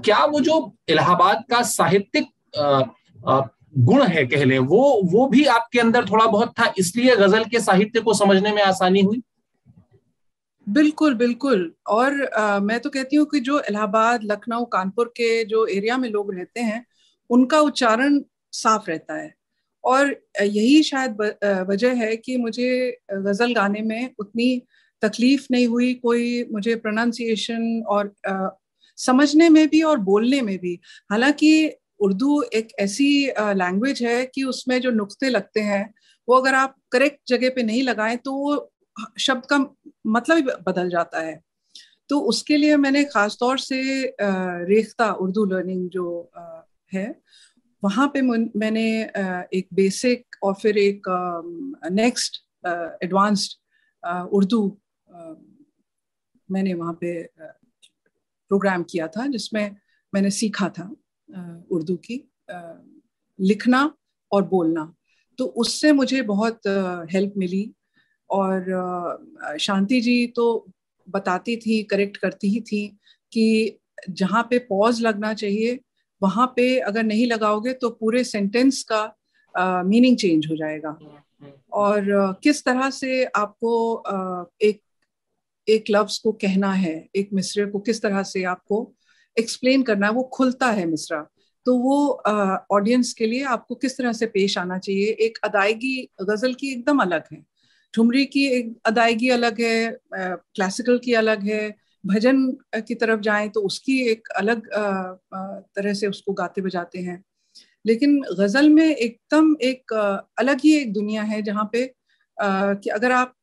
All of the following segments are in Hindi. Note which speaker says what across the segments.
Speaker 1: क्या वो जो इलाहाबाद का साहित्यिक गुण है कह लें वो वो भी आपके अंदर थोड़ा बहुत था इसलिए गज़ल के साहित्य को समझने में आसानी हुई?
Speaker 2: बिल्कुल बिल्कुल। और आ, मैं तो कहती हूँ कि जो इलाहाबाद लखनऊ कानपुर के जो एरिया में लोग रहते हैं उनका उच्चारण साफ़ रहता है। और यही शायद वजह है कि मुझे गज़ल गाने में उतनी तकलीफ़ नहीं हुई कोई मुझे प्रोनाउंसिएशन और समझने में भी और बोलने में भी। हालाँकि उर्दू एक ऐसी लैंग्वेज है कि उसमें जो नुक्ते लगते हैं, वो अगर आप करेक्ट जगह पे नहीं लगाएँ तो वो शब्द का मतलब ही बदल जाता है। तो उसके लिए मैंने खास तौर से रेख्ता उर्दू लर्निंग जो है, वहाँ पे मैंने एक बेसिक और फिर एक नेक्स्ट एडवांस्ड उर्दू मैंने वहाँ पे प्रोग्राम किया था जिसमें मैंने सीखा था उर्दू की लिखना और बोलना। तो उससे मुझे बहुत हेल्प मिली और शांति जी तो बताती थी करेक्ट करती ही थी कि जहाँ पे पॉज लगना चाहिए वहाँ पे अगर नहीं लगाओगे तो पूरे सेंटेंस का मीनिंग चेंज हो जाएगा। और किस तरह से आपको एक एक लफ्ज को कहना है, एक मिसरे को किस तरह से आपको एक्सप्लेन करना है, वो खुलता है मिसरा तो वो ऑडियंस के लिए आपको किस तरह से पेश आना चाहिए? एक अदायगी, गज़ल की एकदम अलग है। ठुमरी की एक अदायगी अलग है क्लासिकल की अलग है। भजन की तरफ़ जाएँ तो उसकी एक अलग तरह से उसको गाते बजाते हैं। लेकिन गज़ल में एकदम एक अलग ही एक दुनिया है जहाँ पे कि अगर आप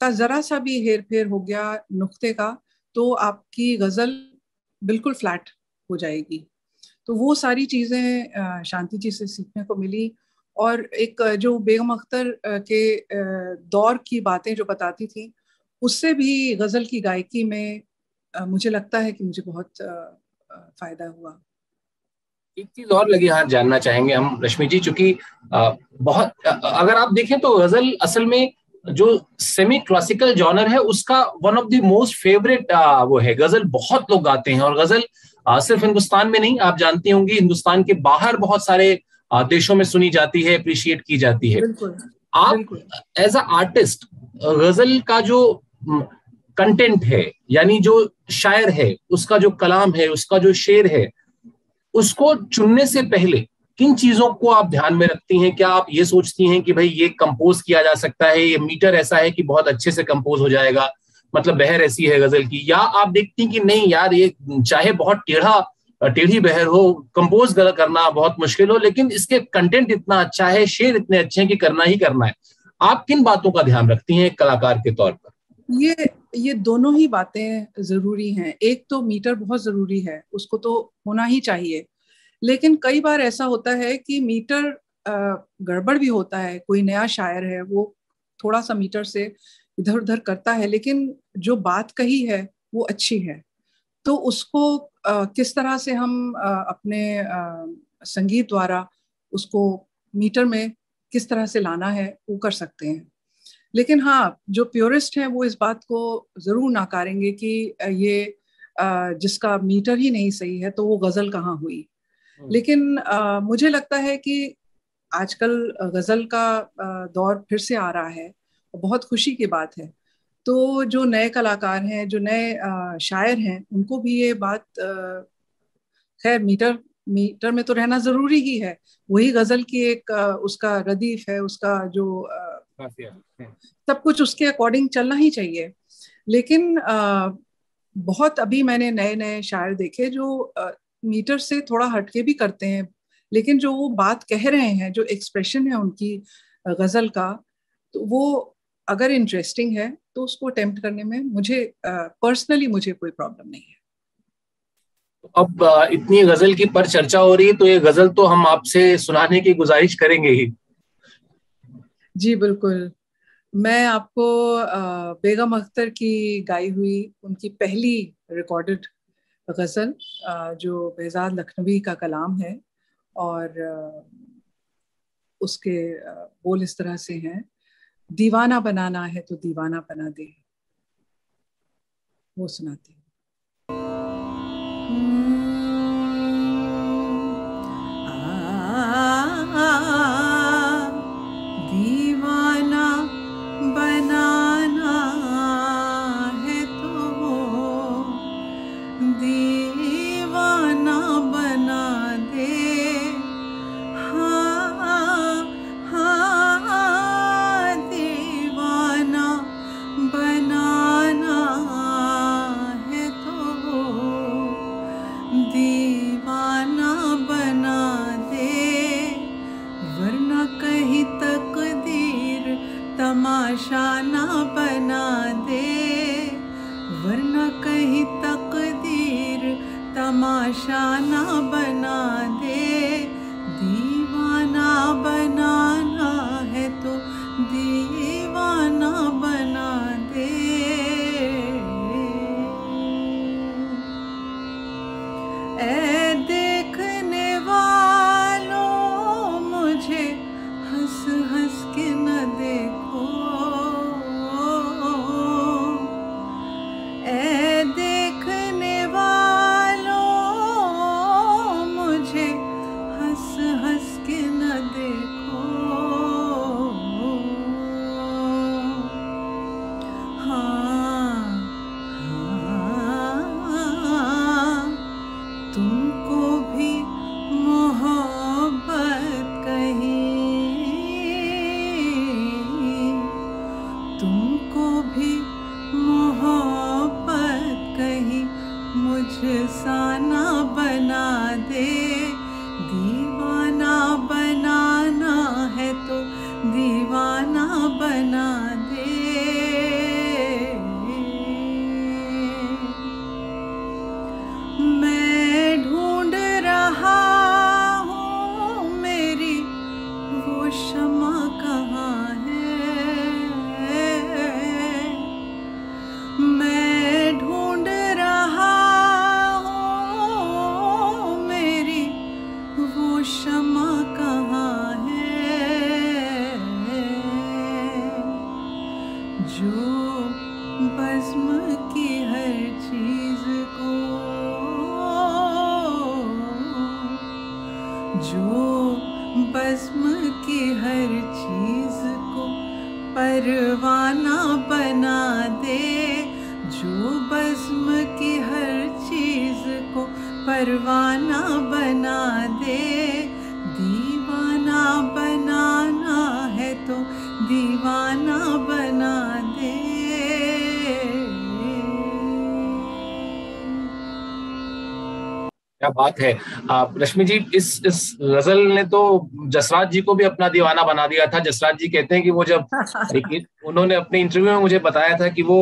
Speaker 2: का जरा सा भी हेर फेर हो गया नुक्ते का तो आपकी गज़ल बिल्कुल फ्लैट हो जाएगी। तो वो सारी चीज़ें शांति जी से सीखने को मिली और एक, जो बेगम अख्तर के दौर की बातें जो बताती थी, उससे भी गज़ल की गायकी में मुझे लगता है कि मुझे बहुत फ़ायदा हुआ।
Speaker 1: एक चीज़ और लगी हाथ जानना चाहेंगे हम, रश्मि जी, चूँकि बहुत अगर आप देखें तो गज़ल असल में जो सेमी क्लासिकल जॉनर है उसका one of the most favourite वो है। गज़ल बहुत लोग गाते हैं और गज़ल आ, सिर्फ़ हिंदुस्तान में नहीं आप जानती होंगी हिंदुस्तान के बाहर बहुत सारे आ, देशों में सुनी जाती है अप्रिशिएट की जाती है। आप एज अ आर्टिस्ट गज़ल का जो कंटेंट है यानी जो शायर है उसका जो कलाम है उसका जो शेर है उसको चुनने से पहले किन चीज़ों को आप ध्यान में रखती हैं? क्या आप ये सोचती हैं कि भाई ये कंपोज किया जा सकता है? ये मीटर ऐसा है कि बहुत अच्छे से कंपोज हो जाएगा। मतलब बहर ऐसी है गज़ल की। या आप देखती हैं कि नहीं यार, ये चाहे बहुत टेढ़ा, टेढ़ी बहर हो कंपोज करना बहुत मुश्किल हो, लेकिन इसके कंटेंट इतना अच्छा है शेर इतने अच्छे हैं कि करना ही करना है। आप किन बातों का ध्यान रखती हैं एक कलाकार के तौर पर?
Speaker 2: ये ये दोनों ही बातें ज़रूरी हैं। एक तो मीटर बहुत ज़रूरी है, उसको तो होना ही चाहिए। लेकिन कई बार ऐसा होता है कि मीटर गड़बड़ भी होता है, कोई नया शायर है, वो थोड़ा सा मीटर से इधर उधर करता है, लेकिन जो बात कही है, वो अच्छी है। तो उसको किस तरह से हम अपने संगीत द्वारा उसको मीटर में किस तरह से लाना है, वो कर सकते हैं। लेकिन हाँ जो प्योरिस्ट हैं, वो इस बात को ज़रूर नाकारेंगे कि ये जिसका मीटर ही नहीं सही है तो वो गज़ल कहाँ हुई? हम्म। लेकिन मुझे लगता है कि आजकल गज़ल का दौर फिर से आ रहा है बहुत खुशी की बात है। तो जो नए कलाकार हैं जो नए शायर हैं उनको भी ये बात खैर मीटर मीटर में तो रहना ज़रूरी ही है। वही गज़ल की एक उसका रदीफ है उसका जो सब कुछ उसके अकॉर्डिंग चलना ही चाहिए। लेकिन बहुत अभी मैंने नए नए शायर देखे जो मीटर से थोड़ा हटके भी करते हैं। लेकिन जो वो बात कह रहे हैं जो एक्सप्रेशन है उनकी गज़ल का तो वो अगर इंटरेस्टिंग है तो उसको अटेम्प्ट करने में मुझे पर्सनली मुझे कोई प्रॉब्लम नहीं है।
Speaker 1: अब इतनी गज़ल की पर चर्चा हो रही है तो ये गज़ल तो हम आपसे सुनाने की गुजारिश करेंगे ही।
Speaker 2: जी बिल्कुल। मैं आपको बेगम अख्तर की गाई हुई उनकी पहली रिकॉर्डेड गज़ल जो बेजाद लखनवी का कलाम है और उसके बोल इस तरह से हैं, दीवाना बनाना है तो दीवाना बना दे। वो सुनाती हैं।
Speaker 3: तमाशा ना बना दे वरना कहीं तकदीर तमाशा ना बना
Speaker 1: क्या बात है। आप रश्मि जी इस इस गज़ल ने तो जसराज जी को भी अपना दीवाना बना दिया था। जसराज जी कहते हैं कि वो जब उन्होंने अपने इंटरव्यू में मुझे बताया था कि वो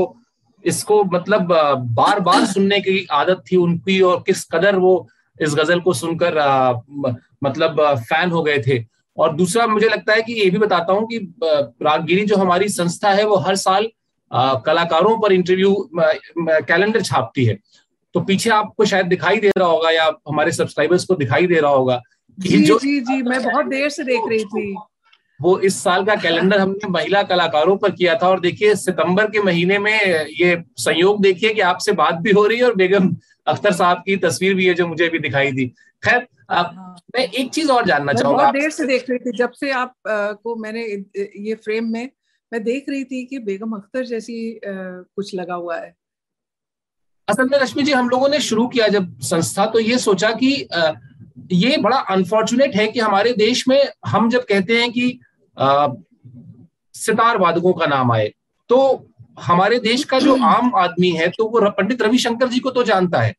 Speaker 1: इसको मतलब बार बार सुनने की आदत थी उनकी और किस कदर वो इस गज़ल को सुनकर आ, मतलब फ़ैन हो गए थे। और दूसरा मुझे लगता है कि ये भी बताता हूँ कि रागगिरी जो हमारी संस्था है वो हर साल आ, कलाकारों पर इंटरव्यू कैलेंडर छापती है। तो पीछे आपको शायद दिखाई दे रहा होगा या हमारे सब्सक्राइबर्स को दिखाई दे रहा होगा
Speaker 2: जी जो जी जी मैं बहुत देर से देख रही थी।
Speaker 1: वो इस साल का कैलेंडर हमने महिला कलाकारों पर किया था और देखिए सितंबर के महीने में ये संयोग देखिए कि आपसे बात भी हो रही है और बेगम अख्तर साहब की तस्वीर भी है जो मुझे भी दिखाई दी। खैर हाँ। मैं एक चीज़ और जानना चाहूँगा बहुत
Speaker 2: देर से देख रही थी जब से आप आ, को मैंने ये फ्रेम में मैं देख रही थी कि बेगम अख्तर जैसी आ, कुछ लगा हुआ है।
Speaker 1: असल में रश्मि जी, हम लोगों ने शुरू किया जब संस्था तो ये सोचा कि ये बड़ा अनफॉर्चुनेट है कि हमारे देश में हम जब कहते हैं कि सितार वादकों का नाम आए तो हमारे देश का जो आम आदमी है तो वो पंडित रविशंकर जी को तो जानता है,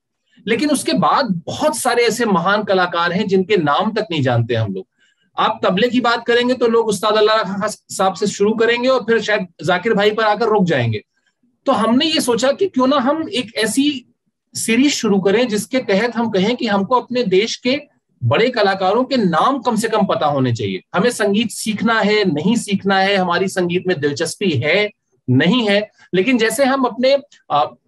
Speaker 1: लेकिन उसके बाद बहुत सारे ऐसे महान कलाकार हैं जिनके नाम तक नहीं जानते हम लोग। आप तबले की बात करेंगे तो लोग उस्ताद अल्लाह साहब से शुरू करेंगे और फिर शायद जाकिर भाई पर आकर रुक जाएँगे। तो हमने ये सोचा कि क्यों ना हम एक ऐसी सीरीज़ शुरू करें जिसके तहत हम कहें कि हमको अपने देश के बड़े कलाकारों के नाम कम से कम पता होने चाहिए। हमें संगीत सीखना है, नहीं सीखना है, हमारी संगीत में दिलचस्पी है, नहीं है। लेकिन जैसे हम अपने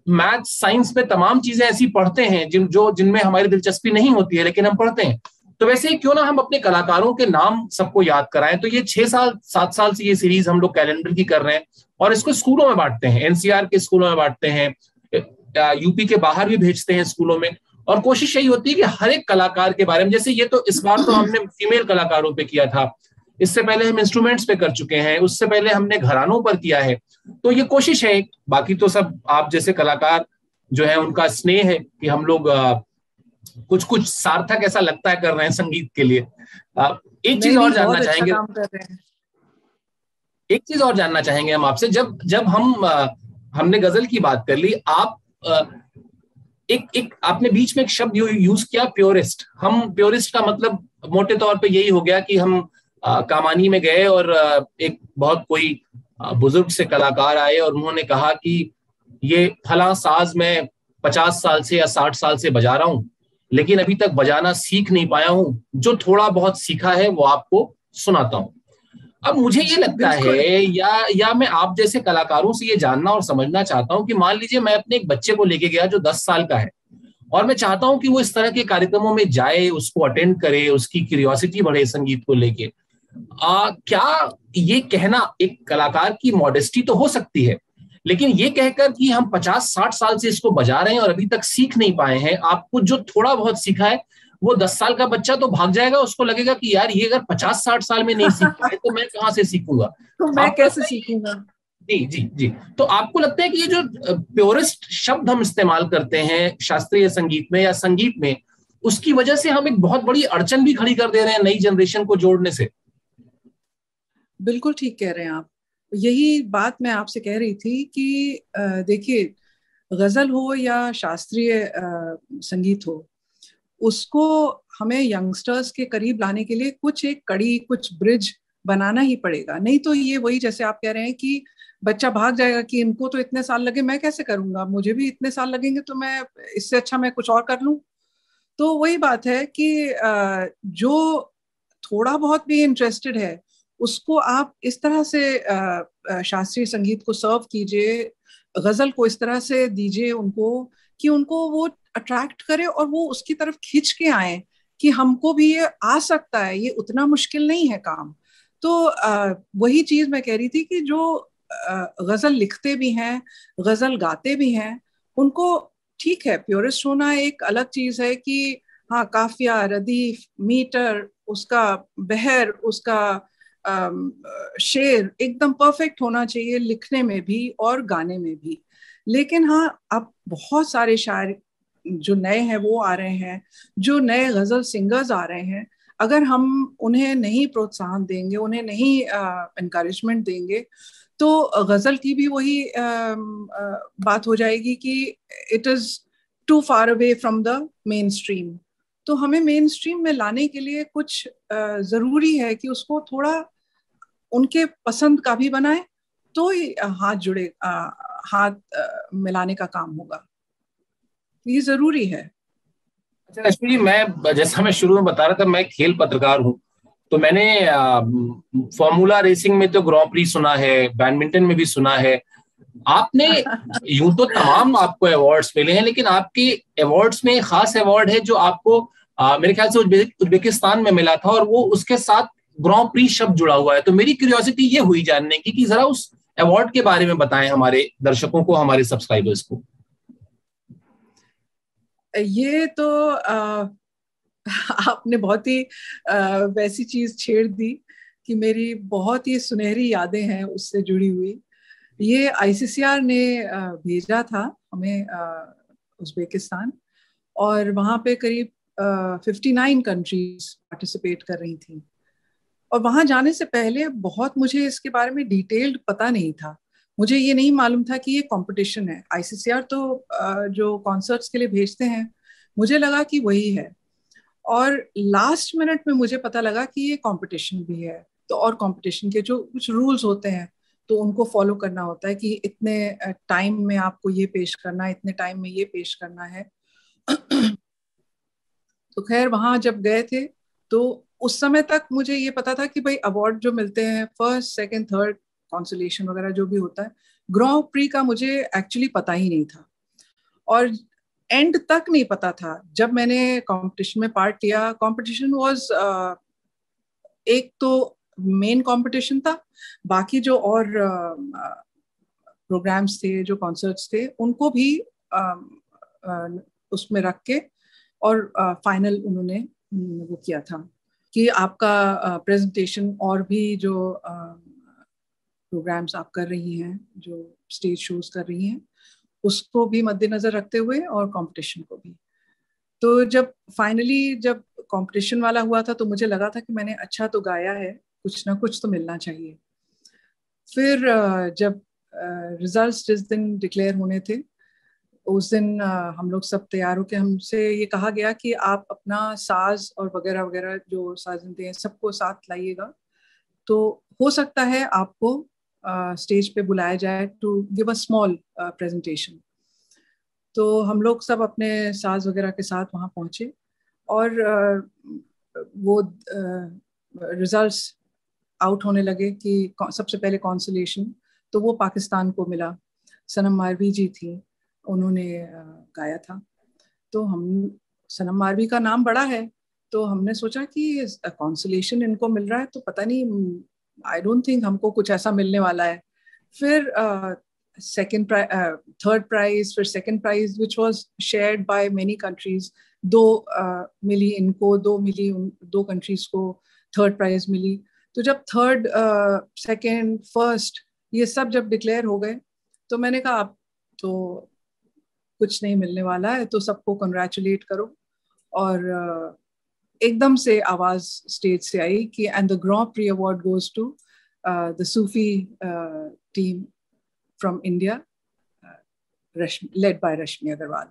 Speaker 1: मैथ, साइंस में तमाम चीज़ें ऐसी पढ़ते हैं जिन, जो, जिनमें हमारी दिलचस्पी नहीं होती है, लेकिन हम पढ़ते हैं। तो वैसे ही क्यों ना हम अपने कलाकारों के नाम सबको याद कराएँ? तो ये छह साल, सात साल से ये सीरीज़ हम लोग कैलेंडर की कर रहे हैं और इसको स्कूलों में बांटते हैं। एनसीआर के स्कूलों में बांटते हैं यूपी के बाहर भी भेजते हैं स्कूलों में। और कोशिश यही होती है कि हर एक कलाकार के बारे में, जैसे ये तो इस बार तो हमने फीमेल कलाकारों पे किया था। इससे पहले हम इंस्ट्रूमेंट्स पे कर चुके हैं, उससे पहले हमने घरानों पर किया है। तो ये कोशिश है, बाकी तो सब आप जैसे कलाकार जो है, उनका स्नेह है कि हम लोग कुछ कुछ सार्थक ऐसा लगता है कर रहे हैं संगीत के लिए। एक चीज़ और जानना अच्छा चाहेंगे। एक चीज़ और जानना चाहेंगे हम आपसे। जब जब हम हमने गज़ल की बात कर ली आप एक एक आपने बीच में एक शब्द यूज़ किया प्योरिस्ट। हम प्योरिस्ट का मतलब मोटे तौर पे यही हो गया कि हम आ, कामानी में गए और आ, एक बहुत कोई बुज़ुर्ग से कलाकार आए और उन्होंने कहा कि ये फला साज मैं पचास साल से या साठ साल से बजा रहा हूँ। लेकिन अभी तक बजाना सीख नहीं पाया हूँ। जो थोड़ा बहुत सीखा है वो आपको सुनाता हूँ। अब मुझे ये लगता है या या मैं आप जैसे कलाकारों से ये जानना और समझना चाहता हूँ कि मान लीजिए मैं अपने एक बच्चे को लेके गया जो दस साल का है और मैं चाहता हूँ कि वो इस तरह के कार्यक्रमों में जाए उसको अटेंड करे उसकी क्यूरियोसिटी बढ़े संगीत को लेके। आ, क्या ये कहना एक कलाकार की मॉडेस्टी तो हो सकती है? लेकिन ये कहकर कि हम 50-60 साल से इसको बजा रहे हैं और अभी तक सीख नहीं पाए हैं। आपको जो थोड़ा बहुत सीखा है वो 10 साल का बच्चा तो भाग जाएगा उसको लगेगा कि यार ये अगर 50-60 साल में नहीं सीख पाए तो मैं कहाँ से सीखूँगा?
Speaker 2: तो मैं कैसे सीखूँगा?
Speaker 1: जी जी जी। तो आपको लगता है कि ये जो प्योरेस्ट शब्द हम इस्तेमाल करते हैं शास्त्रीय संगीत में या संगीत में उसकी वजह से हम एक बहुत बड़ी अड़चन भी खड़ी कर दे रहे हैं नई जनरेशन को जोड़ने से?
Speaker 2: बिल्कुल ठीक कह रहे हैं आप। यही बात मैं आपसे कह रही थी कि देखिए, गज़ल हो या शास्त्रीय संगीत हो, उसको हमें यंगस्टर्स के करीब लाने के लिए कुछ एक कड़ी, कुछ ब्रिज बनाना ही पड़ेगा। नहीं तो ये वही जैसे आप कह रहे हैं कि बच्चा भाग जाएगा कि इनको तो इतने साल लगे, मैं कैसे करूँगा? मुझे भी इतने साल लगेंगे तो मैं इससे अच्छा मैं कुछ और कर लूँ? तो वही बात है कि जो थोड़ा बहुत भी इंटरेस्टेड है उसको आप इस तरह से शास्त्रीय संगीत को सर्व कीजिए गज़ल को इस तरह से दीजिए उनको कि उनको वो अट्रैक्ट करे और वो उसकी तरफ़ खींच के आए कि हमको भी ये आ सकता है ये उतना मुश्किल नहीं है काम। तो आ, वही चीज़ मैं कह रही थी कि जो गज़ल लिखते भी हैं गज़ल गाते भी हैं उनको ठीक है प्योरिस्ट होना एक अलग चीज़ है कि हाँ काफिया रदीफ मीटर उसका बहर उसका शेर एकदम परफेक्ट होना चाहिए लिखने में भी और गाने में भी। लेकिन हाँ अब बहुत सारे शायर जो नए हैं वो आ रहे हैं जो नए गज़ल सिंगर्स आ रहे हैं अगर हम उन्हें नहीं प्रोत्साहन देंगे उन्हें नहीं इनक्रेजमेंट देंगे तो गज़ल की भी वही आ, आ, बात हो जाएगी कि it is too far away from the mainstream तो हमें मेन स्ट्रीम में लाने के लिए कुछ ज़रूरी है कि उसको थोड़ा उनके पसंद का भी बनाए तो ही हाथ जुड़े आ, हाथ आ, मिलाने का काम होगा। ये ज़रूरी है।
Speaker 1: अच्छा रश्मि जी मैं जैसा मैं शुरू में बता रहा था मैं खेल पत्रकार हूँ। तो मैंने फॉर्मूला रेसिंग में तो ग्रॉ प्री सुना है बैडमिंटन में भी सुना है। आपने यूँ तो तमाम आपको अवार्ड्स मिले हैं लेकिन आपके अवार्ड्स में खास अवार्ड है जो आपको आ, मेरे ख्याल से उज्बेकिस्तान में मिला था और वो उसके साथ ग्रॉ प्री शब्द जुड़ा हुआ है। तो मेरी क्यूरियोसिटी ये हुई जानने की कि जरा उस अवार्ड के बारे में बताएँ हमारे दर्शकों को हमारे सब्सक्राइबर्स को।
Speaker 2: ये तो आ, आपने बहुत ही वैसी चीज़ छेड़ दी कि मेरी बहुत ही सुनहरी यादें हैं उससे जुड़ी हुई। ये आईसीसीआर ने भेजा था हमें उज्बेकिस्तान और वहाँ पे करीब फिफ्टी नाइन कंट्रीज़ पार्टिसिपेट कर रही थी। और वहाँ जाने से पहले बहुत मुझे इसके बारे में डिटेल्ड पता नहीं था। मुझे ये नहीं मालूम था कि ये कंपटीशन है। आईसीसीआर तो जो कॉन्सर्ट्स के लिए भेजते हैं, मुझे लगा कि वही है। और लास्ट मिनट में मुझे पता लगा कि ये कंपटीशन भी है। तो और कंपटीशन के जो कुछ रूल्स होते हैं तो उनको फॉलो करना होता है कि इतने टाइम में आपको ये पेश करना है, इतने टाइम में ये पेश करना है। तो खैर, वहाँ जब गए थे तो उस समय तक मुझे ये पता था कि भाई अवार्ड जो मिलते हैं फ़र्स्ट सेकंड थर्ड कॉन्सुलेशन वगैरह जो भी होता है ग्रॉ प्री का मुझे एक्चुअली पता ही नहीं था। और एंड तक नहीं पता था। जब मैंने कंपटीशन में पार्ट लिया कंपटीशन वाज एक तो मेन कंपटीशन था, बाकी जो और प्रोग्राम्स थे, जो कॉन्सर्ट्स थे, उनको भी उसमें रख के और फाइनल उन्होंने वो किया था। कि आपका प्रेजेंटेशन और भी जो प्रोग्राम्स आप कर रही हैं, जो स्टेज शोज़ कर रही हैं, उसको भी मद्देनजर रखते हुए और कंपटीशन को भी। तो जब फाइनली जब कंपटीशन वाला हुआ था तो मुझे लगा था कि मैंने अच्छा तो गाया है, कुछ ना कुछ तो मिलना चाहिए। फिर जब रिजल्ट्स जिस दिन डिक्लेयर होने थे उस दिन हम लोग सब तैयार होकर हमसे ये कहा गया कि आप अपना साज और वगैरह वगैरह जो साजिंदे हैं सबको साथ लाइएगा। तो हो सकता है आपको स्टेज पे बुलाया जाए to give a small presentation तो हम लोग सब अपने साज वगैरह के साथ वहाँ पहुँचे और वो रिजल्ट्स आउट होने लगे कि सबसे पहले कॉन्सुलेशन तो वो पाकिस्तान को मिला। सनम मारवी जी थी। उन्होंने गाया था। तो हम सनम मारवी का नाम बड़ा है तो हमने सोचा कि कॉन्सुलेशन इनको मिल रहा है तो पता नहीं आई डोंट थिंक हमको कुछ ऐसा मिलने वाला है। फिर सेकंड थर्ड प्राइज फिर second prize which was shared by many countries दो uh, मिली इनको दो मिली उन दो कंट्रीज़ को थर्ड प्राइज मिली। तो जब थर्ड सेकंड फ़र्स्ट ये सब जब डिक्लेयर हो गए तो मैंने कहा आप तो कुछ नहीं मिलने वाला है तो सबको कंग्रेचुलेट करो और एकदम से आवाज़ स्टेज से आई कि and the grand prix award goes to the Sufi team led by Rashmi Agarwal.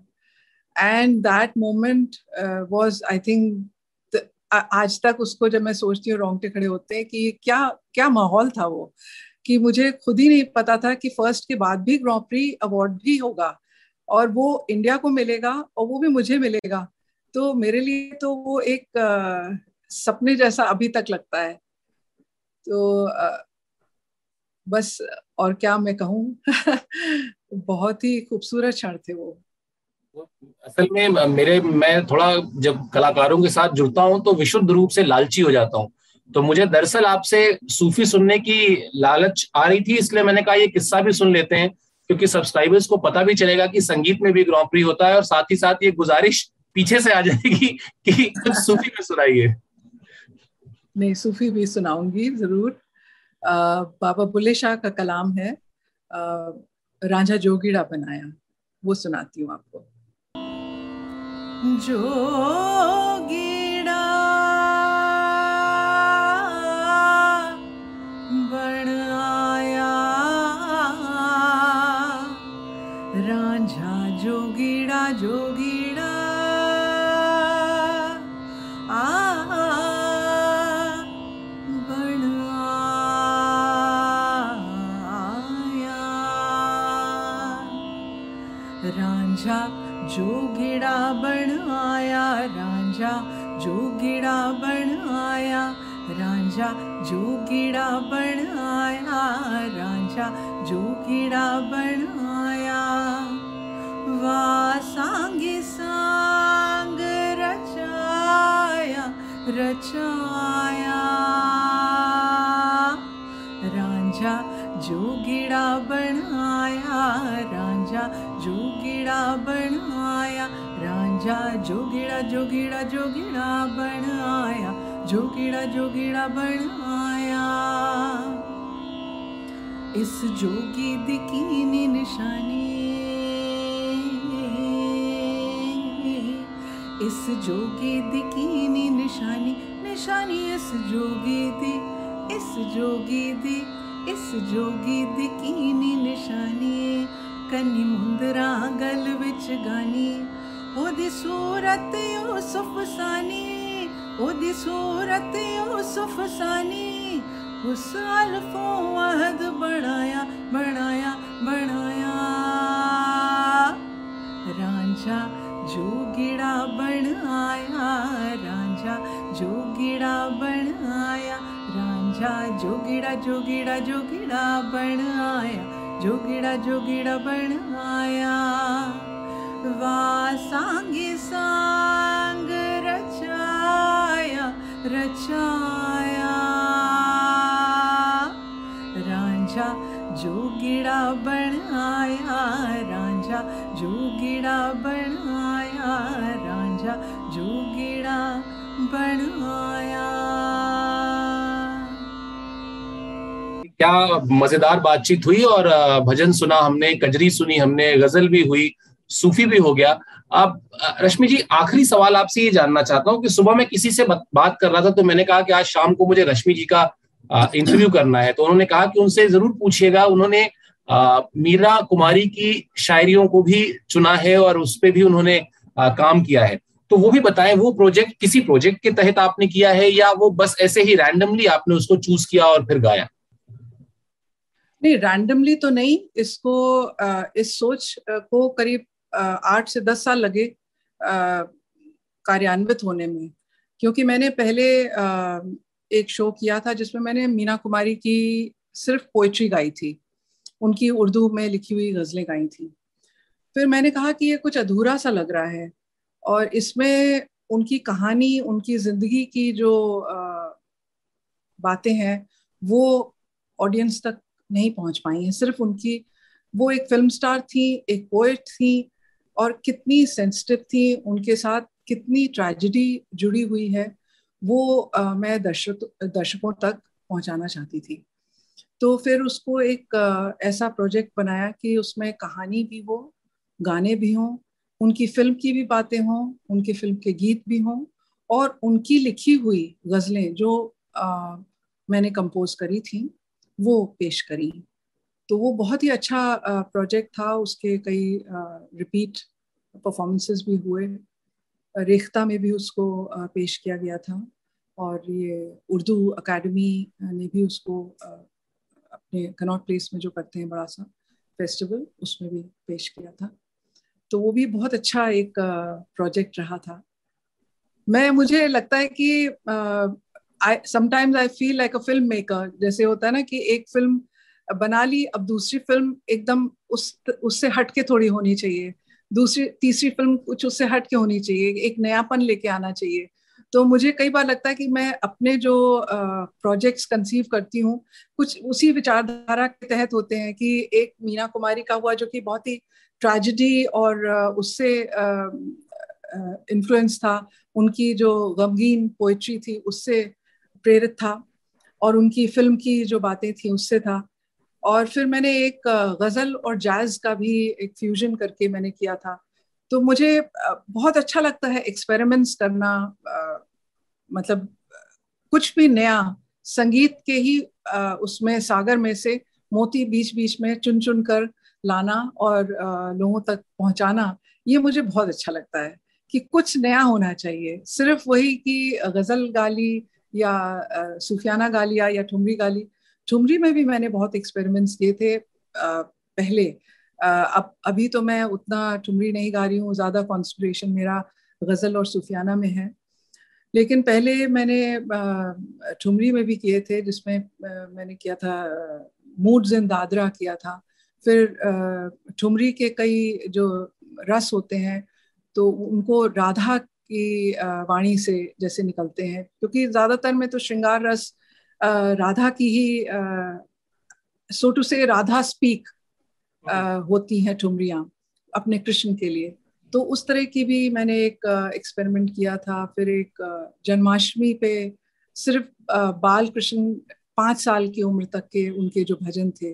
Speaker 2: And that moment uh, was, I think, the, आज तक उसको जब मैं सोचती हूँ रोंगटे खड़े होते हैं कि क्या क्या माहौल था वो कि मुझे खुद ही नहीं पता था कि फ़र्स्ट के बाद भी ग्रॉप्री अवार्ड भी होगा और वो इंडिया को मिलेगा और वो भी मुझे मिलेगा। तो मेरे लिए तो वो एक आ, सपने जैसा अभी तक लगता है। तो आ, बस और क्या मैं कहूँ? बहुत ही खूबसूरत क्षण थे वो।
Speaker 1: असल में मेरे मैं थोड़ा जब कलाकारों के साथ जुड़ता हूँ तो विशुद्ध रूप से लालची हो जाता हूँ। तो मुझे दरअसल आपसे सूफी सुनने की लालच आ रही थी इसलिए मैंने कहा ये किस्सा भी सुन लेते हैं। क्योंकि सब्सक्राइबर्स को पता भी चलेगा कि संगीत में भी ग्रॉपरी होता है और साथ ही साथ ये गुजारिश पीछे से आ जाएगी कि कुछ सूफी में सुनाइए।
Speaker 2: नहीं सूफी भी सुनाऊँगी ज़रूर। आ, बाबा बुले शाह का कलाम है रांझा जोगिड़ा बनाया वो सुनाती हूँ आपको।
Speaker 3: जोगीड़ा रांझा जो गिड़ा बन आया रांझा जो गिड़ा बन आया वाह सांगी सांग रचाया रचाया। रांझा जो गिड़ा बन आया रांझा जोगिड़ा बन आया रांझा जोगिड़ा जोगिड़ा जोगिड़ा बन आया जोगिड़ा जोगिड़ा बन आया। इस जोगी दिकीनी निशानी। इस जोगी दिकीनी निशानी निशानी इस जोगी दी, इस जोगी दी, इस जोगी दिकीनी निशानी। कन्नी मुंदरा गल विच गानी, ओदी सूरत यूसुफ सानी। ओदी सूरत यूसुफ सानी, उस अल्फों अहद बनाया बनाया बनाया रांझा जो गिड़ा बन आया, रांझा जो गिड़ा बन आया, रांझा जो गिड़ा जो गिड़ा जो गिड़ा बन आया जोगिड़ा जोगिड़ा बन आया। वाह सांगे सांग रचाया। रांझा जोगिड़ा बन आया रांझा जोगिड़ा बन आया रांझा जोगिड़ा बन आया
Speaker 1: क्या मज़ेदार बातचीत हुई और भजन सुना हमने, कजरी सुनी हमने, गज़ल भी हुई, सूफी भी हो गया। अब रश्मि जी आखिरी सवाल आपसे ये जानना चाहता हूँ कि सुबह मैं किसी से बात कर रहा था तो मैंने कहा कि आज शाम को मुझे रश्मि जी का इंटरव्यू करना है। तो उन्होंने कहा कि उनसे ज़रूर पूछिएगा। उन्होंने मीरा कुमारी की शायरियों को भी चुना है और उस पर भी उन्होंने आ, काम किया है। तो वो भी बताएँ वो प्रोजेक्ट किसी प्रोजेक्ट के तहत आपने किया है या वो बस ऐसे ही रैंडमली आपने उसको चूज़ किया और फिर गाया?
Speaker 2: नहीं रैंडमली तो नहीं। इसको इस सोच को करीब आठ से दस साल लगे कार्यान्वित होने में। क्योंकि मैंने पहले एक शो किया था जिसमें मैंने मीना कुमारी की सिर्फ़ पोइट्री गाई थी। उनकी उर्दू में लिखी हुई गज़लें गाई थी। फिर मैंने कहा कि ये कुछ अधूरा सा लग रहा है और इसमें उनकी कहानी, उनकी ज़िंदगी की जो बातें हैं, वो ऑडियंस तक नहीं पहुँच पाई हैं। सिर्फ़ उनकी, वो एक फ़िल्म स्टार थी, एक पोइट थी और कितनी सेंसिटिव थी उनके साथ कितनी ट्रेजिडी जुड़ी हुई है वो आ, मैं दर्शक दर्शकों तक पहुंचाना चाहती थी। तो फिर उसको एक आ, ऐसा प्रोजेक्ट बनाया कि उसमें कहानी भी हो गाने भी हों उनकी फ़िल्म की भी बातें हों उनकी फ़िल्म के गीत भी हों और उनकी लिखी हुई गज़लें जो आ, मैंने कंपोज करी थी वो पेश करी। तो वो बहुत ही अच्छा प्रोजेक्ट था। उसके कई रिपीट परफॉर्मेंसेस भी हुए। रेख्ता में भी उसको पेश किया गया था। और ये उर्दू अकेडमी ने भी उसको अपने कनॉट प्लेस में जो करते हैं, बड़ा सा फेस्टिवल उसमें भी पेश किया था। तो वो भी बहुत अच्छा एक प्रोजेक्ट रहा था। मैं, मुझे लगता है कि sometimes I feel like a film maker जैसे होता है ना कि एक फ़िल्म बना ली, अब दूसरी फ़िल्म एकदम उस, उससे हट के थोड़ी होनी चाहिए। दूसरी, तीसरी फ़िल्म कुछ उससे हट के होनी चाहिए, एक नयापन लेके आना चाहिए। तो मुझे कई बार लगता है कि मैं अपने जो प्रोजेक्ट्स कंसीव करती हूँ, कुछ उसी विचारधारा के तहत होते हैं कि एक मीना कुमारी का हुआ जो कि बहुत ही ट्रेजिडी और उससे इन्फ्लुएंस था। उनकी जो गमगीन पोइट्री थी, उससे प्रेरित था और उनकी फ़िल्म की जो बातें थी, उससे था। और फिर मैंने एक गज़ल और जैज़ का भी एक फ्यूजन करके मैंने किया था। तो मुझे बहुत अच्छा लगता है एक्सपेरिमेंट्स करना मतलब कुछ भी नया संगीत के ही उसमें, सागर में से मोती बीच बीच में चुन चुन कर लाना और लोगों तक पहुंचाना, ये मुझे बहुत अच्छा लगता है कि कुछ नया होना चाहिए। सिर्फ़ वही कि गज़ल गाली या सूफियाना गालिया या ठुमरी गाली ठुमरी में भी मैंने बहुत एक्सपेरिमेंट्स किए थे पहले। अब, अभी तो मैं उतना ठुमरी नहीं गा रही हूँ, ज़्यादा कॉन्सेंट्रेशन मेरा गज़ल और सूफियाना में है। लेकिन पहले मैंने ठुमरी में भी किए थे, जिसमें मैंने किया था मूड्स इन दादरा किया था। फिर ठुमरी के कई जो रस होते हैं तो उनको राधा की वाणी से जैसे निकलते हैं, क्योंकि ज़्यादातर में तो श्रृंगार रस राधा की ही सो टू से राधा स्पीक होती हैं ठुमरियाँ अपने कृष्ण के लिए। तो उस तरह की भी मैंने एक एक्सपेरिमेंट किया था। फिर एक जन्माष्टमी पे सिर्फ़ बाल कृष्ण पाँच साल की उम्र तक के उनके जो भजन थे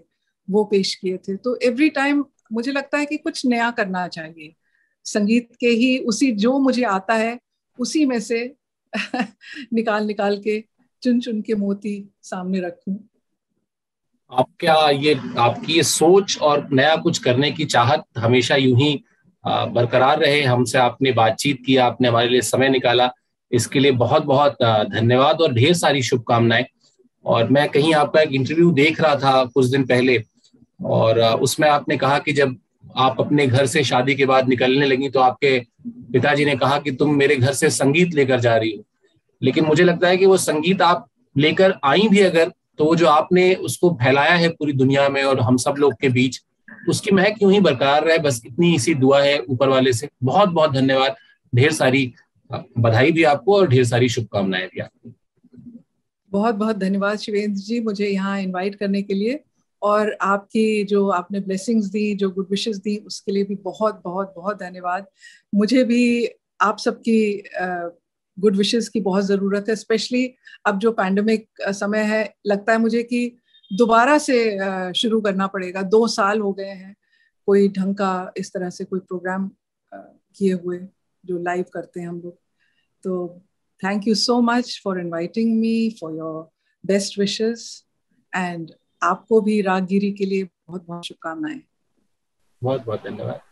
Speaker 2: वो पेश किए थे। तो एवरी टाइम मुझे लगता है कि कुछ नया करना चाहिए। संगीत के ही उसी जो मुझे आता है उसी में से निकाल निकाल के चुन चुन के मोती सामने रखूँ।
Speaker 1: आप क्या ये, आपकी ये सोच और नया कुछ करने की चाहत हमेशा यूँ ही बरकरार रहे? हमसे आपने बातचीत की, आपने हमारे लिए समय निकाला। इसके लिए बहुत बहुत धन्यवाद और ढेर सारी शुभकामनाएँ। और मैं कहीं आपका एक इंटरव्यू देख रहा था कुछ दिन पहले, और उसमें आपने कहा कि जब आप अपने घर से शादी के बाद निकलने लगी तो आपके पिताजी ने कहा कि तुम मेरे घर से संगीत लेकर जा रही हो। लेकिन मुझे लगता है कि वो संगीत आप लेकर आई भी अगर तो वो जो आपने उसको फैलाया है पूरी दुनिया में और हम सब लोग के बीच, उसकी महक यूँ ही बरकरार रहे। बस इतनी इसी दुआ है ऊपर वाले से। बहुत बहुत धन्यवाद। ढेर सारी बधाई भी आपको और ढेर सारी शुभकामनाएँ भी आपको।
Speaker 2: बहुत बहुत धन्यवाद शिवेंद्र जी, मुझे यहाँ इनवाइट करने के लिए। और आपकी जो आपने ब्लेसिंग्स दी, जो गुड विशेस दी, उसके लिए भी बहुत बहुत बहुत धन्यवाद। मुझे भी आप सबकी गुड विशेस की बहुत ज़रूरत है स्पेशली अब जो पैंडमिक समय है, लगता है मुझे कि दोबारा से शुरू करना पड़ेगा। दो साल हो गए हैं, कोई ढंग का इस तरह से कोई प्रोग्राम किए हुए जो लाइव करते हैं हम लोग। तो thank you so much for inviting me for your best wishes and आपको भी रागगिरी के लिए बहुत बहुत शुभकामनाएँ।
Speaker 1: बहुत बहुत धन्यवाद।